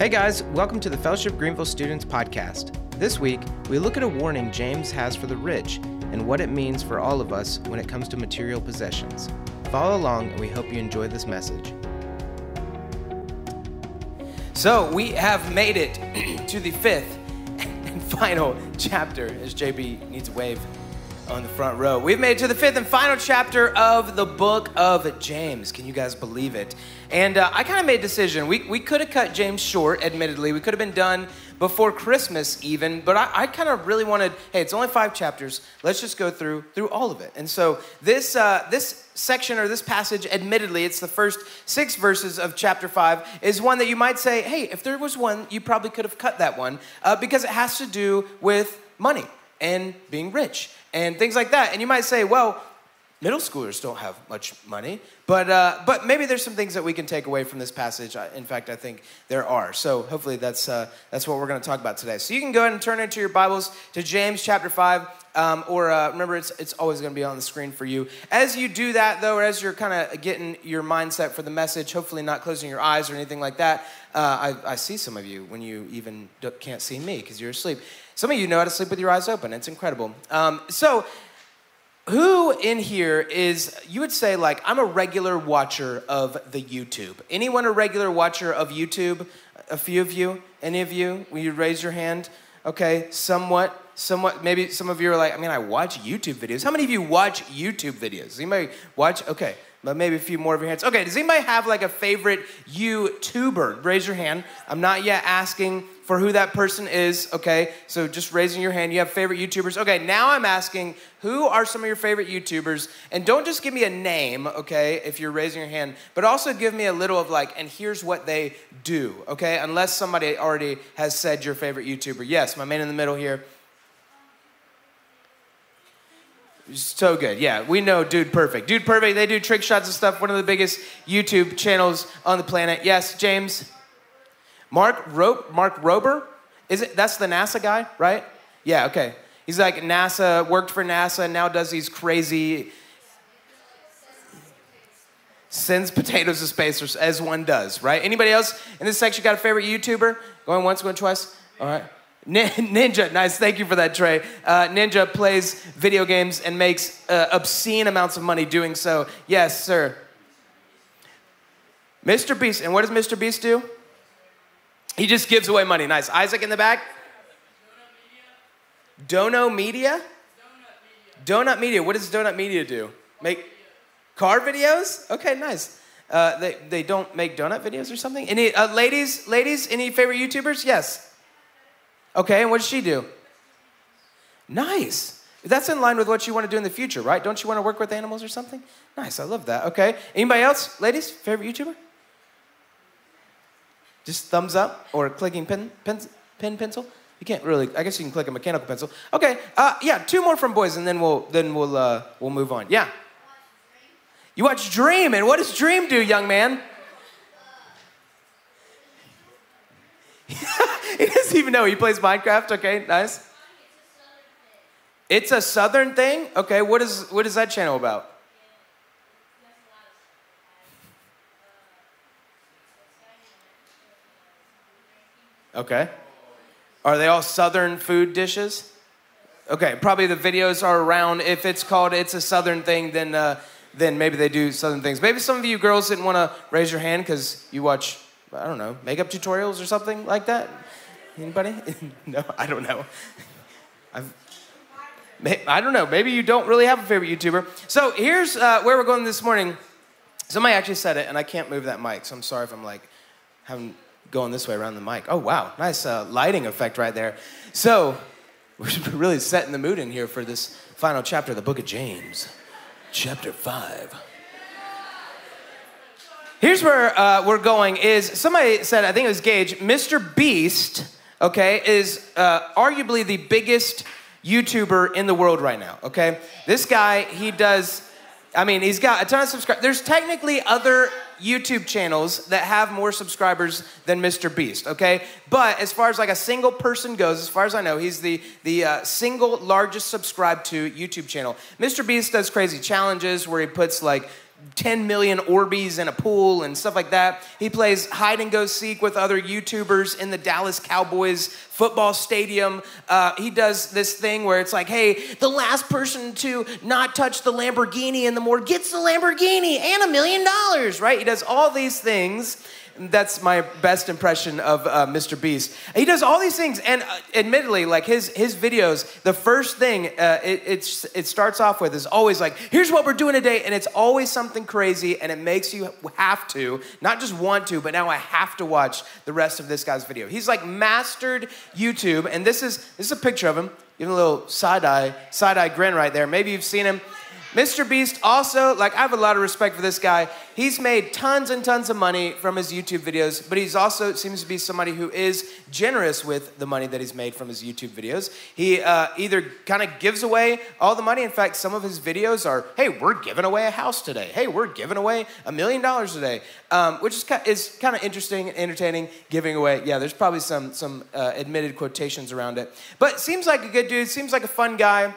Hey guys, welcome to the Fellowship Greenville Students Podcast. This week, we look at a warning James has for the rich and what it means for all of us when it comes to material possessions. Follow along, and we hope you enjoy this message. So, we have made it to the fifth and final chapter, as JB needs a wave on the front row. We've made it to the fifth and final chapter of the book of James. Can you guys believe it? And uh, I kind of made a decision. We, we could have cut James short, admittedly. We could have been done before Christmas even, but I, I kind of really wanted, hey, it's only five chapters. Let's just go through through all of it. And so this uh, this section or this passage, admittedly, it's the first six verses of chapter five, is one that you might say, hey, if there was one, you probably could have cut that one uh, because it has to do with money and being rich and things like that. And you might say, well, middle schoolers don't have much money, but, uh, but maybe there's some things that we can take away from this passage. In fact, I think there are. So hopefully that's, uh, that's what we're going to talk about today. So you can go ahead and turn into your Bibles to James chapter 5. Um, or uh, remember, it's, it's always going to be on the screen for you. As you do that, though, or as you're kind of getting your mindset for the message, hopefully not closing your eyes or anything like that, uh, I, I see some of you when you even can't see me because you're asleep. Some of you know how to sleep with your eyes open. It's incredible. Um, so, who in here is, you would say, like, I'm a regular watcher of the YouTube? Anyone a regular watcher of YouTube? A few of you? Any of you? Will you raise your hand? Okay, somewhat, somewhat. Maybe some of you are like, I mean, I watch YouTube videos. How many of you watch YouTube videos? Anybody watch? Okay, but maybe a few more of your hands. Okay, does anybody have like a favorite YouTuber? Raise your hand. I'm not yet asking for who that person is, okay? So just raising your hand. You have favorite YouTubers. Okay, now I'm asking who are some of your favorite YouTubers? And don't just give me a name, okay, if you're raising your hand, but also give me a little of like, and here's what they do, okay? Unless somebody already has said your favorite YouTuber. Yes, my man in the middle here. So good. Yeah, we know Dude Perfect. Dude Perfect, they do trick shots and stuff. One of the biggest YouTube channels on the planet. Yes, James? Mark Ro- Mark Rober, is it? That's the NASA guy, right? Yeah. Okay. He's like NASA, worked for NASA, now does these crazy sends potatoes to space as one does, right? Anybody else in this section got a favorite YouTuber? Going once, going twice. All right. Ninja, nice. Thank you for that, Trey. Uh, Ninja plays video games and makes uh, obscene amounts of money doing so. Yes, sir. Mr. Beast, and what does Mr. Beast do? He just gives away money. Nice. Isaac in the back? Dono Media? Donut Media. What does Donut Media do? Make car videos? Okay, nice. Uh, they, they don't make donut videos or something? Any uh, ladies, ladies, any favorite YouTubers? Yes. Okay, and what does she do? Nice. That's in line with what you want to do in the future, right? Don't you want to work with animals or something? Nice, I love that. Okay. Anybody else, ladies, favorite YouTuber? Just thumbs up or clicking pen, pen, pen pencil. You can't really. I guess you can click a mechanical pencil. Okay. Uh, yeah, two more from boys, and then we'll then we'll uh, we'll move on. Yeah. You watch Dream, and what does Dream do, young man? he doesn't even know. He plays Minecraft. Okay, nice. It's a southern thing. Okay, what is what is that channel about? Okay. Are they all southern food dishes? Okay, probably the videos are around. If it's called It's a Southern Thing, then, uh, then maybe they do southern things. Maybe some of you girls didn't want to raise your hand because you watch, I don't know, makeup tutorials or something like that. Anybody? no, I don't know. I've, I don't know. Maybe you don't really have a favorite YouTuber. So here's uh, where we're going this morning. Somebody actually said it, and I can't move that mic, so I'm sorry if I'm like having going this way around the mic. Oh, wow. Nice uh, lighting effect right there. So, we're really setting the mood in here for this final chapter of the book of James, chapter 5. Here's where uh, we're going is somebody said, I think it was Gage, Mr. Beast, okay, is uh, arguably the biggest YouTuber in the world right now, okay? This guy, he does, I mean, he's got a ton of subscribers. There's technically other YouTube channels that have more subscribers than Mr. Beast, okay? But as far as like a single person goes, as far as I know, he's the, the uh, single largest subscribed to YouTube channel. Mr. Beast does crazy challenges where he puts like 10 million Orbeez in a pool and stuff like that. He plays hide and go seek with other YouTubers in the Dallas Cowboys football stadium. Uh, he does this thing where it's like, hey, the last person to not touch the Lamborghini in the morgue gets the Lamborghini and a million dollars, right? He does all these things that's my best impression of uh, Mr. Beast. He does all these things, and uh, admittedly, like his his videos, the first thing uh, it it starts off with is always like, "Here's what we're doing today," and it's always something crazy, and it makes you have to, not just want to, but now I have to watch the rest of this guy's video. He's like mastered YouTube, and this is this is a picture of him. Give a little side eye side eye grin right there. Maybe you've seen him. Mr. Beast also, like, I have a lot of respect for this guy. He's made tons and tons of money from his YouTube videos, but he's also seems to be somebody who is generous with the money that he's made from his YouTube videos. He uh, either kind of gives away all the money. In fact, some of his videos are, hey, we're giving away a house today. Hey, we're giving away a million dollars today, um, which is, is kind of interesting and entertaining, giving away. Yeah, there's probably some, some uh, admitted quotations around it. But seems like a good dude, seems like a fun guy.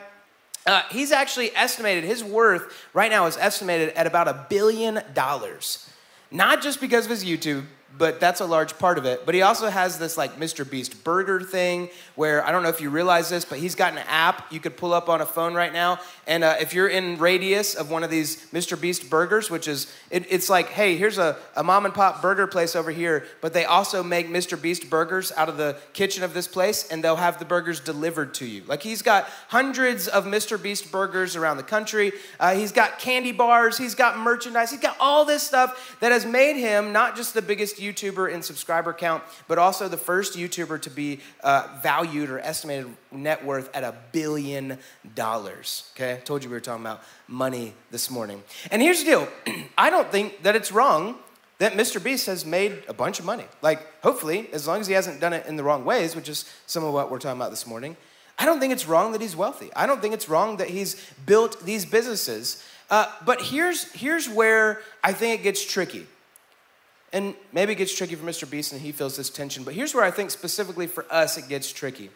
Uh, he's actually estimated, his worth right now is estimated at about a billion dollars. Not just because of his YouTube but that's a large part of it. But he also has this like Mr. Beast burger thing where I don't know if you realize this, but he's got an app you could pull up on a phone right now. And uh, if you're in radius of one of these Mr. Beast burgers, which is, it, it's like, hey, here's a, a mom and pop burger place over here, but they also make Mr. Beast burgers out of the kitchen of this place and they'll have the burgers delivered to you. Like he's got hundreds of Mr. Beast burgers around the country. Uh, he's got candy bars, he's got merchandise, he's got all this stuff that has made him not just the biggest YouTuber in subscriber count, but also the first YouTuber to be uh, valued or estimated net worth at a billion dollars. Okay, I told you we were talking about money this morning. And here's the deal I don't think that it's wrong that Mr. Beast has made a bunch of money. Like, hopefully, as long as he hasn't done it in the wrong ways, which is some of what we're talking about this morning. I don't think it's wrong that he's wealthy. I don't think it's wrong that he's built these businesses. Uh, but here's, here's where I think it gets tricky. And maybe it gets tricky for Mr. Beast and he feels this tension, but here's where I think specifically for us it gets tricky.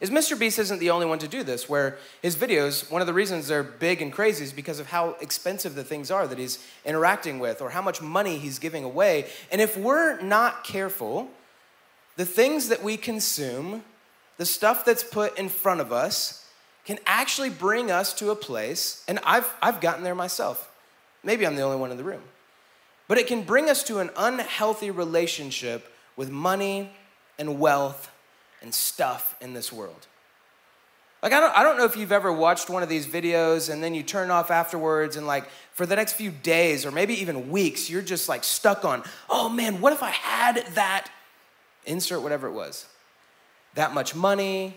Is Mr. Beast isn't the only one to do this, where his videos, one of the reasons they're big and crazy is because of how expensive the things are that he's interacting with or how much money he's giving away. And if we're not careful, the things that we consume, the stuff that's put in front of us, can actually bring us to a place, and I've, I've gotten there myself. Maybe I'm the only one in the room but it can bring us to an unhealthy relationship with money and wealth and stuff in this world. Like, I don't, I don't know if you've ever watched one of these videos and then you turn off afterwards, and like for the next few days or maybe even weeks, you're just like stuck on, oh man, what if I had that? Insert whatever it was. That much money,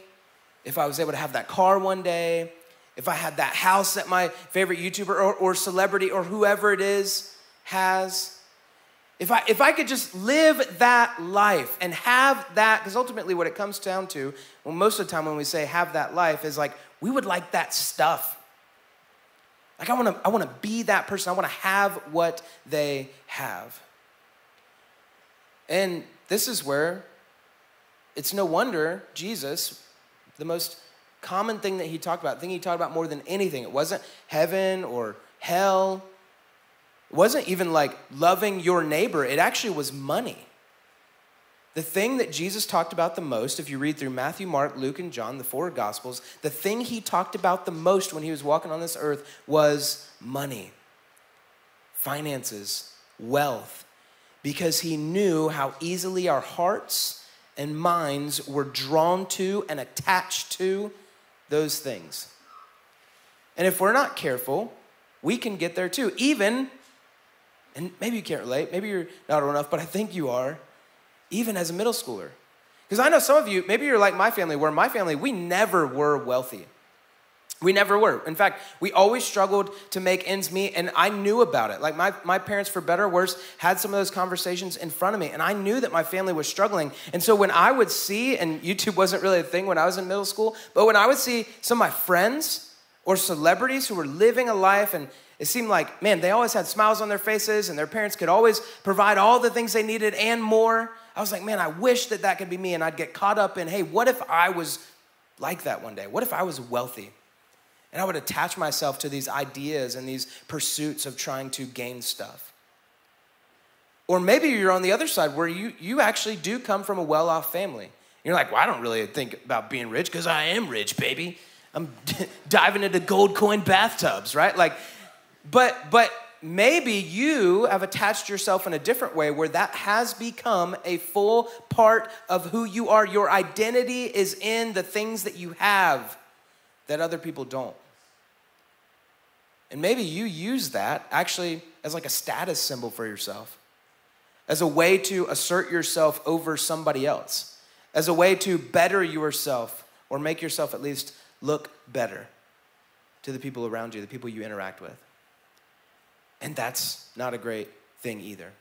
if I was able to have that car one day, if I had that house that my favorite YouTuber or, or celebrity or whoever it is has. If I, if I could just live that life and have that, because ultimately what it comes down to, well, most of the time when we say have that life, is like we would like that stuff. Like I wanna, I wanna be that person, I wanna have what they have. And this is where it's no wonder Jesus, the most common thing that he talked about, thing he talked about more than anything, it wasn't heaven or hell it wasn't even like loving your neighbor, it actually was money. The thing that Jesus talked about the most, if you read through Matthew, Mark, Luke, and John, the four Gospels, the thing he talked about the most when he was walking on this earth was money, finances, wealth, because he knew how easily our hearts and minds were drawn to and attached to those things. And if we're not careful, we can get there too, even and maybe you can't relate, maybe you're not old enough, but I think you are, even as a middle schooler. Because I know some of you, maybe you're like my family, where my family, we never were wealthy. We never were. In fact, we always struggled to make ends meet, and I knew about it. Like my, my parents, for better or worse, had some of those conversations in front of me, and I knew that my family was struggling. And so when I would see, and YouTube wasn't really a thing when I was in middle school, but when I would see some of my friends or celebrities who were living a life and it seemed like, man, they always had smiles on their faces and their parents could always provide all the things they needed and more. I was like, man, I wish that that could be me. And I'd get caught up in, hey, what if I was like that one day? What if I was wealthy? And I would attach myself to these ideas and these pursuits of trying to gain stuff. Or maybe you're on the other side where you, you actually do come from a well off family. You're like, well, I don't really think about being rich because I am rich, baby. I'm diving into gold coin bathtubs, right? Like, but, but maybe you have attached yourself in a different way where that has become a full part of who you are. Your identity is in the things that you have that other people don't. And maybe you use that actually as like a status symbol for yourself, as a way to assert yourself over somebody else, as a way to better yourself or make yourself at least look better to the people around you, the people you interact with. And that's not a great thing either.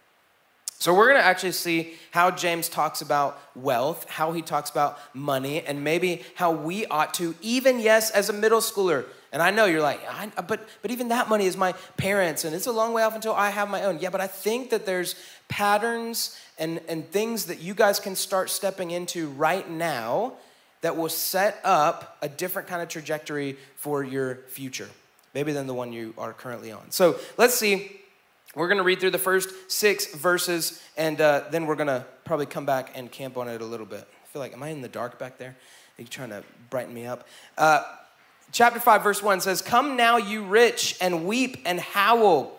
So, we're gonna actually see how James talks about wealth, how he talks about money, and maybe how we ought to, even yes, as a middle schooler. And I know you're like, but, but even that money is my parents, and it's a long way off until I have my own. Yeah, but I think that there's patterns and, and things that you guys can start stepping into right now that will set up a different kind of trajectory for your future, maybe than the one you are currently on. So let's see. We're going to read through the first six verses, and uh, then we're going to probably come back and camp on it a little bit. I feel like, am I in the dark back there? Are you trying to brighten me up? Uh, chapter 5, verse 1 says, Come now, you rich, and weep and howl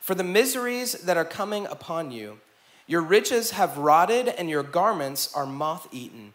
for the miseries that are coming upon you. Your riches have rotted, and your garments are moth eaten.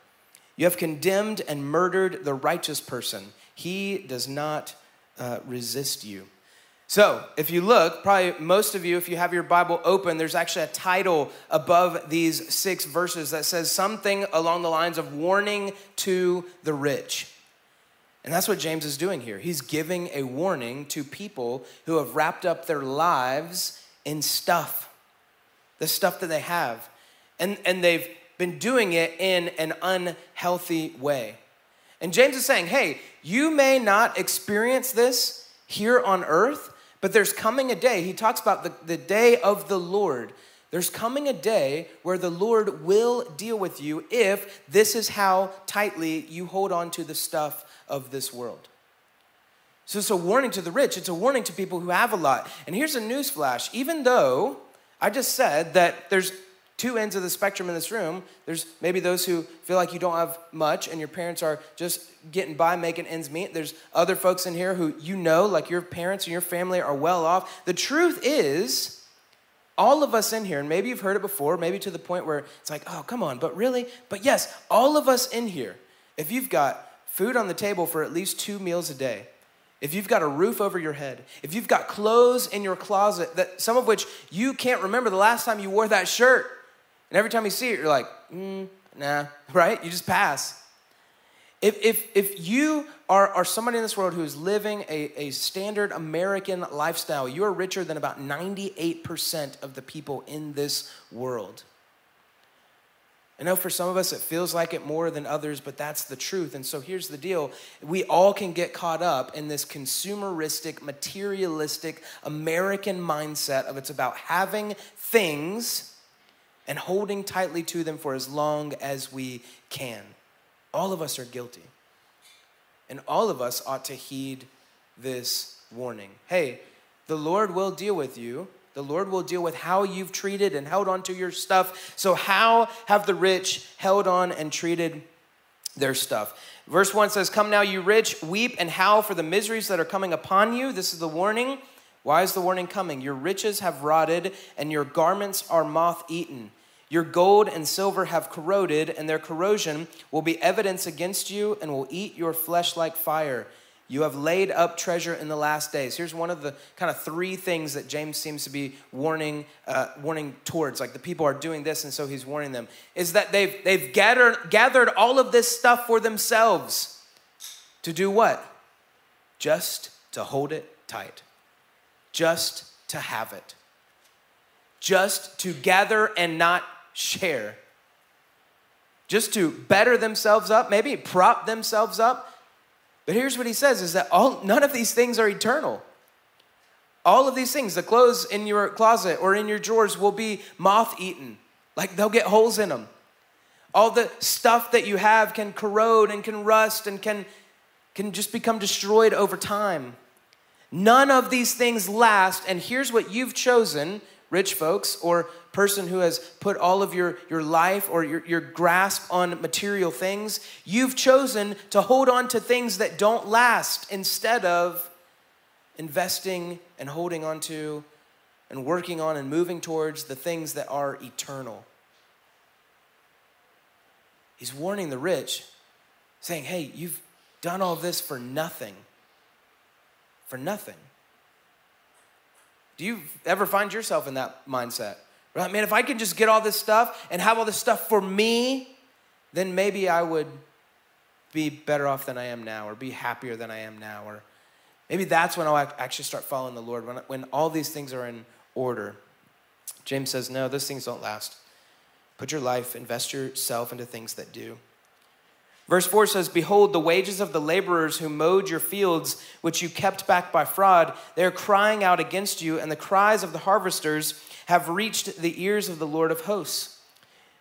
You have condemned and murdered the righteous person. He does not uh, resist you. So, if you look, probably most of you, if you have your Bible open, there's actually a title above these six verses that says something along the lines of warning to the rich. And that's what James is doing here. He's giving a warning to people who have wrapped up their lives in stuff, the stuff that they have. And, and they've been doing it in an unhealthy way. And James is saying, hey, you may not experience this here on earth, but there's coming a day. He talks about the, the day of the Lord. There's coming a day where the Lord will deal with you if this is how tightly you hold on to the stuff of this world. So it's a warning to the rich, it's a warning to people who have a lot. And here's a news flash even though I just said that there's two ends of the spectrum in this room. There's maybe those who feel like you don't have much and your parents are just getting by, making ends meet. There's other folks in here who you know, like your parents and your family are well off. The truth is, all of us in here, and maybe you've heard it before, maybe to the point where it's like, oh, come on, but really? But yes, all of us in here, if you've got food on the table for at least two meals a day, if you've got a roof over your head, if you've got clothes in your closet that some of which you can't remember the last time you wore that shirt, and every time you see it, you're like, mm, nah, right? You just pass. If, if, if you are, are somebody in this world who is living a, a standard American lifestyle, you are richer than about 98% of the people in this world. I know for some of us it feels like it more than others, but that's the truth. And so here's the deal we all can get caught up in this consumeristic, materialistic American mindset of it's about having things and holding tightly to them for as long as we can. All of us are guilty. And all of us ought to heed this warning. Hey, the Lord will deal with you. The Lord will deal with how you've treated and held on to your stuff. So, how have the rich held on and treated their stuff? Verse 1 says, Come now, you rich, weep and howl for the miseries that are coming upon you. This is the warning. Why is the warning coming? Your riches have rotted, and your garments are moth eaten. Your gold and silver have corroded, and their corrosion will be evidence against you and will eat your flesh like fire. You have laid up treasure in the last days. Here's one of the kind of three things that James seems to be warning, uh, warning towards. Like the people are doing this, and so he's warning them. Is that they've they've gathered gathered all of this stuff for themselves. To do what? Just to hold it tight, just to have it, just to gather and not share, just to better themselves up, maybe prop themselves up. But here's what he says is that all none of these things are eternal. All of these things, the clothes in your closet or in your drawers will be moth eaten. Like they'll get holes in them. All the stuff that you have can corrode and can rust and can, can just become destroyed over time. None of these things last. And here's what you've chosen, rich folks, or person who has put all of your, your life or your, your grasp on material things. You've chosen to hold on to things that don't last instead of investing and holding on to and working on and moving towards the things that are eternal. He's warning the rich, saying, Hey, you've done all this for nothing. For nothing. Do you ever find yourself in that mindset? Right? Man, if I could just get all this stuff and have all this stuff for me, then maybe I would be better off than I am now or be happier than I am now or Maybe that's when I'll actually start following the Lord, when, when all these things are in order. James says, No, those things don't last. Put your life, invest yourself into things that do. Verse 4 says, Behold, the wages of the laborers who mowed your fields, which you kept back by fraud, they are crying out against you, and the cries of the harvesters have reached the ears of the Lord of hosts.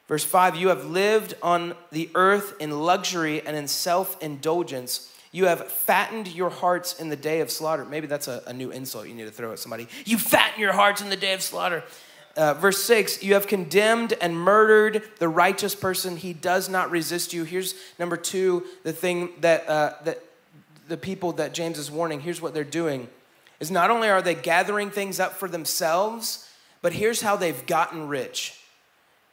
Verse 5 You have lived on the earth in luxury and in self indulgence you have fattened your hearts in the day of slaughter. Maybe that's a, a new insult you need to throw at somebody. You fatten your hearts in the day of slaughter. Uh, verse 6 You have condemned and murdered the righteous person. He does not resist you. Here's number two the thing that, uh, that the people that James is warning, here's what they're doing is not only are they gathering things up for themselves, but here's how they've gotten rich.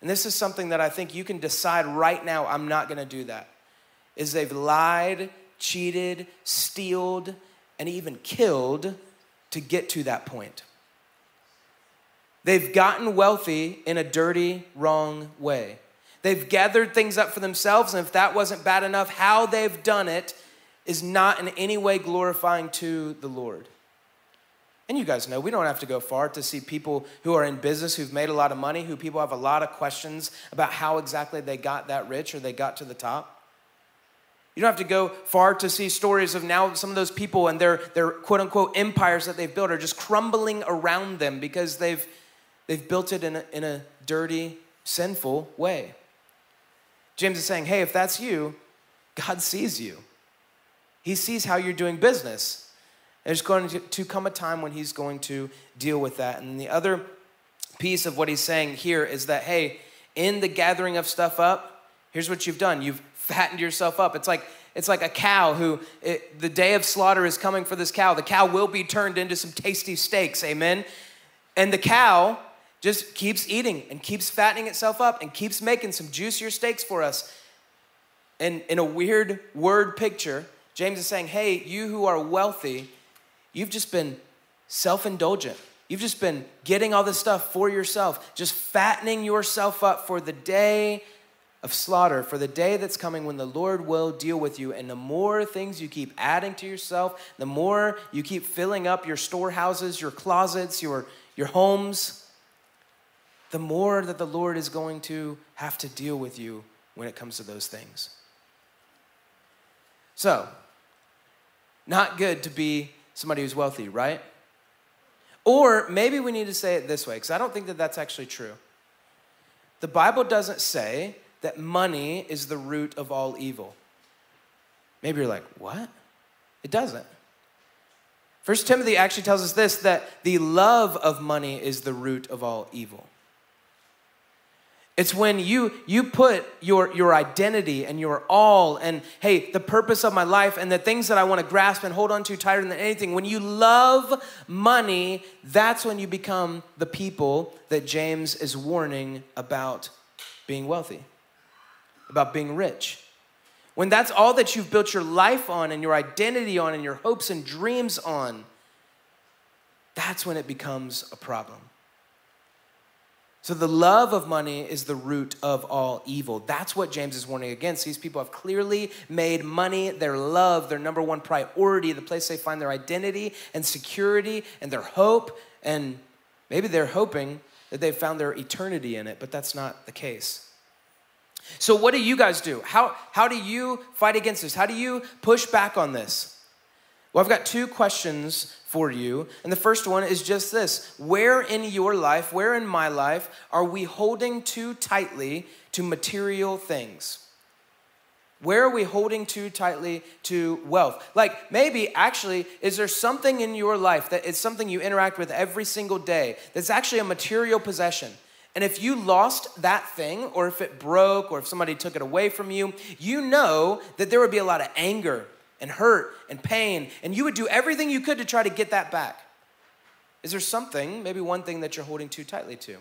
And this is something that I think you can decide right now I'm not going to do that. Is they've lied cheated, stealed, and even killed to get to that point. They've gotten wealthy in a dirty, wrong way. They've gathered things up for themselves, and if that wasn't bad enough, how they've done it is not in any way glorifying to the Lord. And you guys know we don't have to go far to see people who are in business who've made a lot of money, who people have a lot of questions about how exactly they got that rich or they got to the top. You don't have to go far to see stories of now some of those people and their, their quote unquote empires that they've built are just crumbling around them because they've, they've built it in a, in a dirty, sinful way. James is saying, hey, if that's you, God sees you. He sees how you're doing business. There's going to, come a time when He's going to deal with that. And the other piece of what He's saying here is that, hey, in the gathering of stuff up, here's what you've done you've fattened yourself up. It's like it's like a cow who it, the day of slaughter is coming for this cow. The cow will be turned into some tasty steaks. Amen. And the cow just keeps eating and keeps fattening itself up and keeps making some juicier steaks for us. And in a weird word picture, James is saying, "Hey, you who are wealthy, you've just been self-indulgent. You've just been getting all this stuff for yourself, just fattening yourself up for the day of slaughter for the day that's coming when the Lord will deal with you. And the more things you keep adding to yourself, the more you keep filling up your storehouses, your closets, your, your homes, the more that the Lord is going to have to deal with you when it comes to those things. So, not good to be somebody who's wealthy, right? Or maybe we need to say it this way, because I don't think that that's actually true. The Bible doesn't say that money is the root of all evil. Maybe you're like, what? It doesn't. First Timothy actually tells us this that the love of money is the root of all evil. It's when you you put your your identity and your all and hey, the purpose of my life and the things that I want to grasp and hold on to tighter than anything. When you love money, that's when you become the people that James is warning about being wealthy about being rich. When that's all that you've built your life on and your identity on and your hopes and dreams on, that's when it becomes a problem. So the love of money is the root of all evil. That's what James is warning against. These people have clearly made money their love, their number one priority, the place they find their identity and security and their hope. And maybe they're hoping that they've found their eternity in it, but that's not the case. So, what do you guys do? How, how do you fight against this? How do you push back on this? Well, I've got two questions for you. And the first one is just this Where in your life, where in my life, are we holding too tightly to material things? Where are we holding too tightly to wealth? Like maybe actually, is there something in your life that is something you interact with every single day that's actually a material possession? And if you lost that thing, or if it broke, or if somebody took it away from you, you know that there would be a lot of anger and hurt and pain, and you would do everything you could to try to get that back. Is there something, maybe one thing that you're holding too tightly to?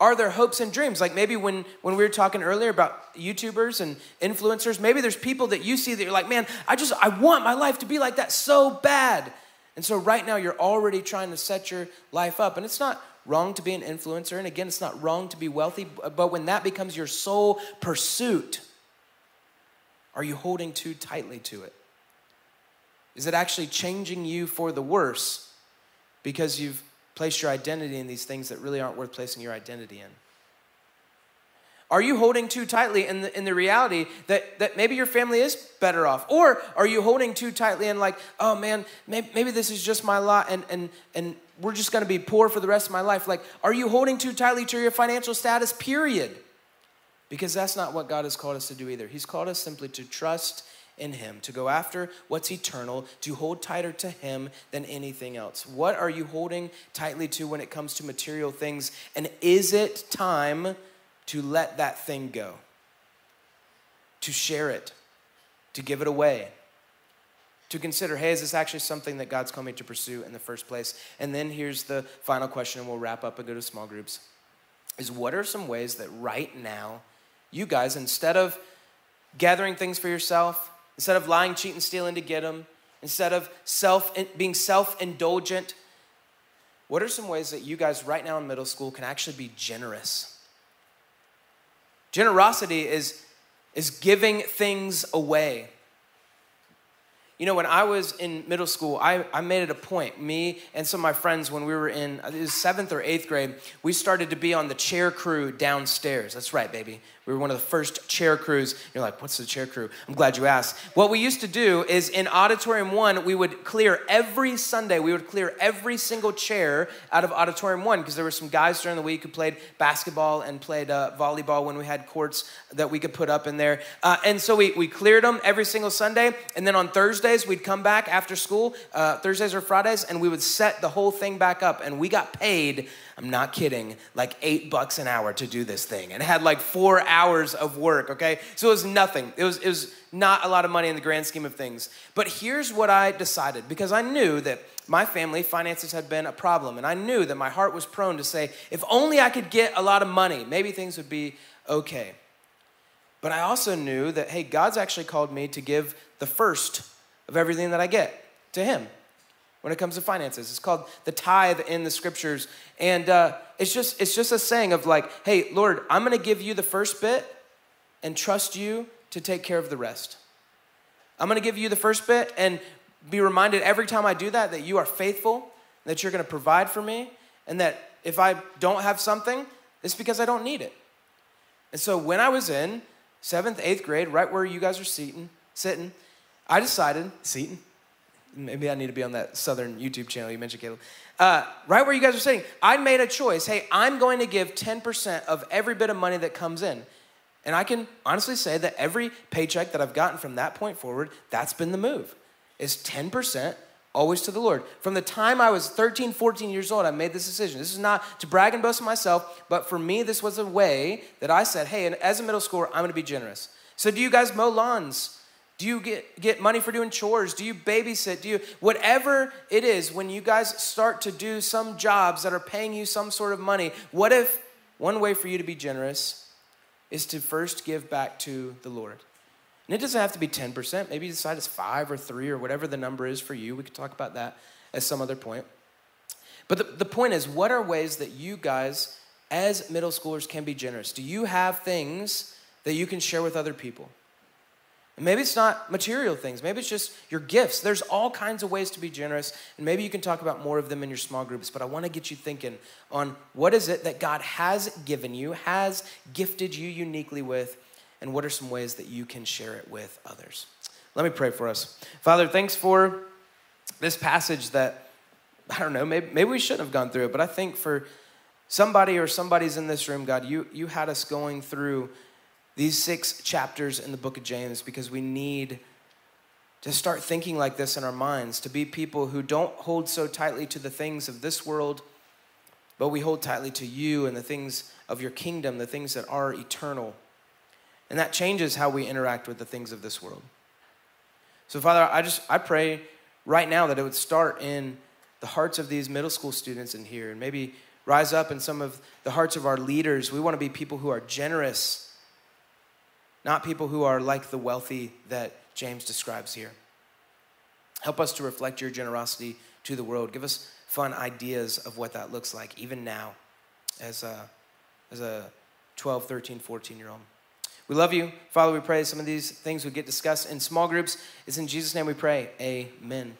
Are there hopes and dreams? Like maybe when, when we were talking earlier about YouTubers and influencers, maybe there's people that you see that you're like, man, I just, I want my life to be like that so bad. And so right now you're already trying to set your life up. And it's not wrong to be an influencer. And again, it's not wrong to be wealthy. But when that becomes your sole pursuit, are you holding too tightly to it? Is it actually changing you for the worse because you've placed your identity in these things that really aren't worth placing your identity in? Are you holding too tightly in the, in the reality that, that maybe your family is better off? Or are you holding too tightly and like, oh man, maybe, maybe this is just my lot and, and, and we're just gonna be poor for the rest of my life? Like, are you holding too tightly to your financial status, period? Because that's not what God has called us to do either. He's called us simply to trust in Him, to go after what's eternal, to hold tighter to Him than anything else. What are you holding tightly to when it comes to material things? And is it time to let that thing go? To share it, to give it away, to consider hey, is this actually something that God's called me to pursue in the first place? And then here's the final question, and we'll wrap up and go to small groups is what are some ways that right now you guys, instead of gathering things for yourself, instead of lying, cheating, stealing to get them, instead of self being self-indulgent, what are some ways that you guys right now in middle school can actually be generous? Generosity is, is giving things away. You know, when I was in middle school, I, I made it a point, me and some of my friends, when we were in seventh or eighth grade, we started to be on the chair crew downstairs. That's right, baby. We were one of the first chair crews. You're like, what's the chair crew? I'm glad you asked. What we used to do is in Auditorium 1, we would clear every Sunday, we would clear every single chair out of Auditorium 1 because there were some guys during the week who played basketball and played uh, volleyball when we had courts that we could put up in there. Uh, and so we, we cleared them every single Sunday. And then on Thursdays, we'd come back after school, uh, Thursdays or Fridays, and we would set the whole thing back up. And we got paid I'm not kidding, like eight bucks an hour to do this thing. And had like four hours of work, okay? So it was nothing. It was, it was not a lot of money in the grand scheme of things. But here's what I decided because I knew that my family finances had been a problem. And I knew that my heart was prone to say, if only I could get a lot of money, maybe things would be okay. But I also knew that, hey, God's actually called me to give the first of everything that I get to Him when it comes to finances. It's called the tithe in the scriptures. And uh, it's, just, it's just a saying of like, hey, Lord, I'm gonna give you the first bit and trust you to take care of the rest. I'm gonna give you the first bit and be reminded every time I do that that you are faithful, that you're gonna provide for me, and that if I don't have something, it's because I don't need it. And so when I was in seventh, eighth grade, right where you guys are sitting, sitting, I decided, seating, Maybe I need to be on that Southern YouTube channel you mentioned, Caleb. Uh, right where you guys are sitting, I made a choice. Hey, I'm going to give 10% of every bit of money that comes in. And I can honestly say that every paycheck that I've gotten from that point forward, that's been the move. Is 10% always to the Lord. From the time I was 13, 14 years old, I made this decision. This is not to brag and boast of myself, but for me, this was a way that I said, hey, and as a middle schooler, I'm gonna be generous. So, do you guys mow lawns? Do you get, get money for doing chores? Do you babysit? Do you, whatever it is, when you guys start to do some jobs that are paying you some sort of money, what if one way for you to be generous is to first give back to the Lord? And it doesn't have to be 10%. Maybe you decide it's five or three or whatever the number is for you. We could talk about that at some other point. But the, the point is, what are ways that you guys, as middle schoolers, can be generous? Do you have things that you can share with other people? Maybe it's not material things, maybe it's just your gifts. There's all kinds of ways to be generous, and maybe you can talk about more of them in your small groups. But I want to get you thinking on what is it that God has given you, has gifted you uniquely with, and what are some ways that you can share it with others? Let me pray for us. Father, thanks for this passage that I don't know, maybe, maybe we shouldn't have gone through it, but I think for somebody or somebody's in this room, God, you, you had us going through these six chapters in the book of James because we need to start thinking like this in our minds, to be people who don't hold so tightly to the things of this world, but we hold tightly to you and the things of your kingdom, the things that are eternal. And that changes how we interact with the things of this world. So, Father, I just I pray right now that it would start in the hearts of these middle school students in here and maybe rise up in some of the hearts of our leaders. We want to be people who are generous, not people who are like the wealthy that James describes here. Help us to reflect your generosity to the world. Give us fun ideas of what that looks like, even now, as a, as a 12, 13, 14 year old. We love you. Father, we pray some of these things would get discussed in small groups. It's in Jesus' name we pray. Amen.